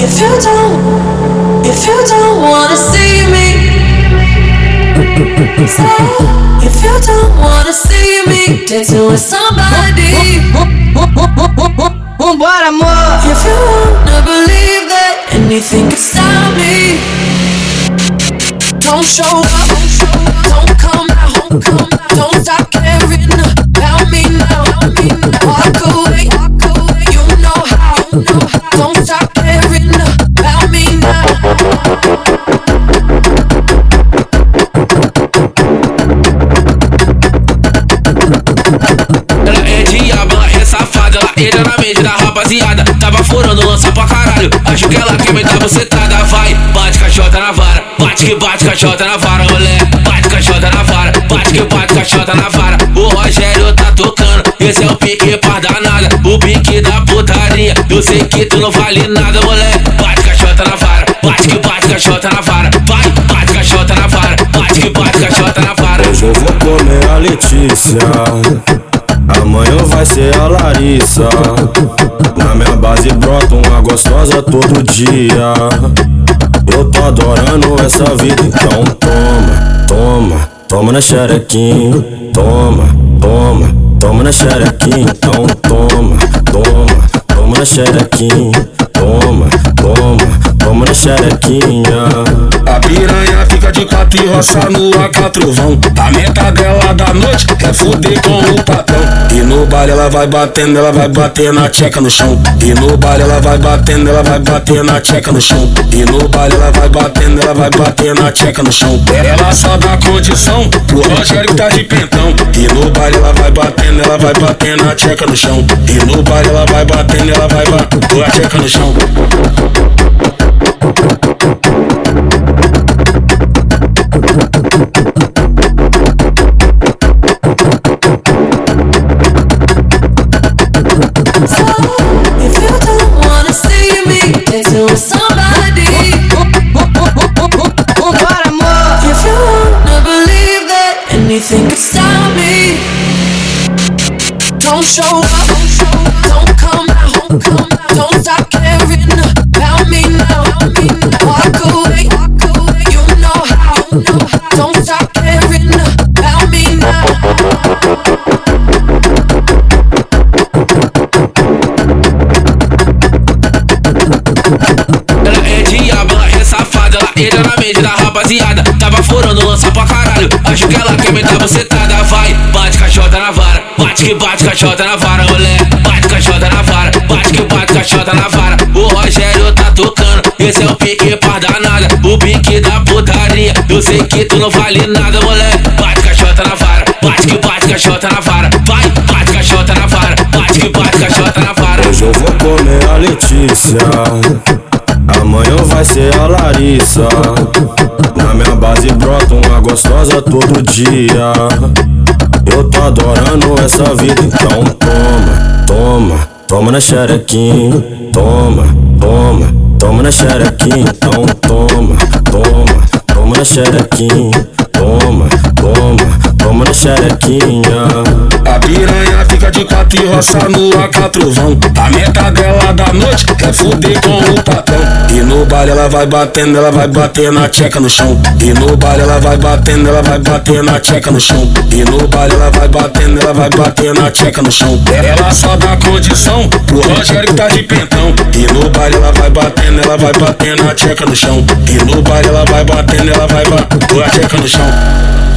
If you don't, if you don't wanna see me, say. If you don't wanna see me dancing with somebody, Vambora, amor! if you wanna believe that anything can stop me, don't show up, don't come out, don't stop entra na mente da rapaziada. Tava furando lança pra caralho. Acho que ela quer me dar bucetada. Vai, bate cachota na vara. Bate que bate cachota na vara, mulher. Bate cachota na vara. Bate que bate cachota na vara. O Rogério tá tocando. Esse é o pique par danada. O pique da putaria. Eu sei que tu não vale nada, mulher. Bate cachota na vara. Bate que bate cachota na vara. Vai, bate cachota na vara. Bate que bate cachota na vara. Hoje eu vou comer a Letícia. Amanhã vai ser a Larissa. Na minha base brota uma gostosa todo dia. Eu tô adorando essa vida, então toma, toma, toma na xerequinha. Toma, toma, toma na xerequinha. Então toma, toma, toma na xerequinha. Toma, toma, toma na xerequinha. A piranha fica de quatro e roça no A4 vão. A meta dela da noite é fuder com o patrão. E no baile ela vai batendo, ela vai bater na tcheca no chão. E no baile ela vai batendo, ela vai bater na tcheca no chão. E no baile ela vai batendo, ela vai bater na tcheca no chão. Ela só dá condição pro Rogério que tá de pentão. E no baile ela vai batendo, ela vai bater na tcheca no chão. E no baile ela vai batendo, ela vai bater a tcheca no chão. Stop me, don't show up, don't come out, don't stop mente da rapaziada. Tava furando lança pra caralho. Acho que ela quer me dar bucetada. Vai, bate cachota na vara. Bate que bate cachota na vara, mulher. Bate cachota na vara. Bate que bate cachota na vara. O Rogério tá tocando. Esse é o pique par danada. O pique da putaria. Eu sei que tu não vale nada, mulher. Bate cachota na vara. Bate que bate cachota na vara. Vai, bate cachota na vara. Bate que bate cachota na vara. Hoje eu vou comer a Letícia. Amanhã vai ser a Larissa. Na minha base brota uma gostosa todo dia. Eu tô adorando essa vida, então toma, toma, toma na xerequinha. Toma, toma, toma na xerequinha. Então toma, toma, toma na xerequinha. Toma, toma, toma na xerequinha. A piranha fica de quatro e roça no A4 vão. A meta dela da noite é fuder com o patrão. E baile ela vai batendo, ela vai bater na tcheca no chão. E no baile ela vai batendo, ela vai bater na tcheca no chão. E no baile ela vai batendo, ela vai bater na tcheca no chão. Ela só dá condição pro Rogério que tá de pentão. E no baile ela vai batendo, ela vai bater na tcheca no chão. E no baile ela vai batendo, ela vai bater a tcheca no chão.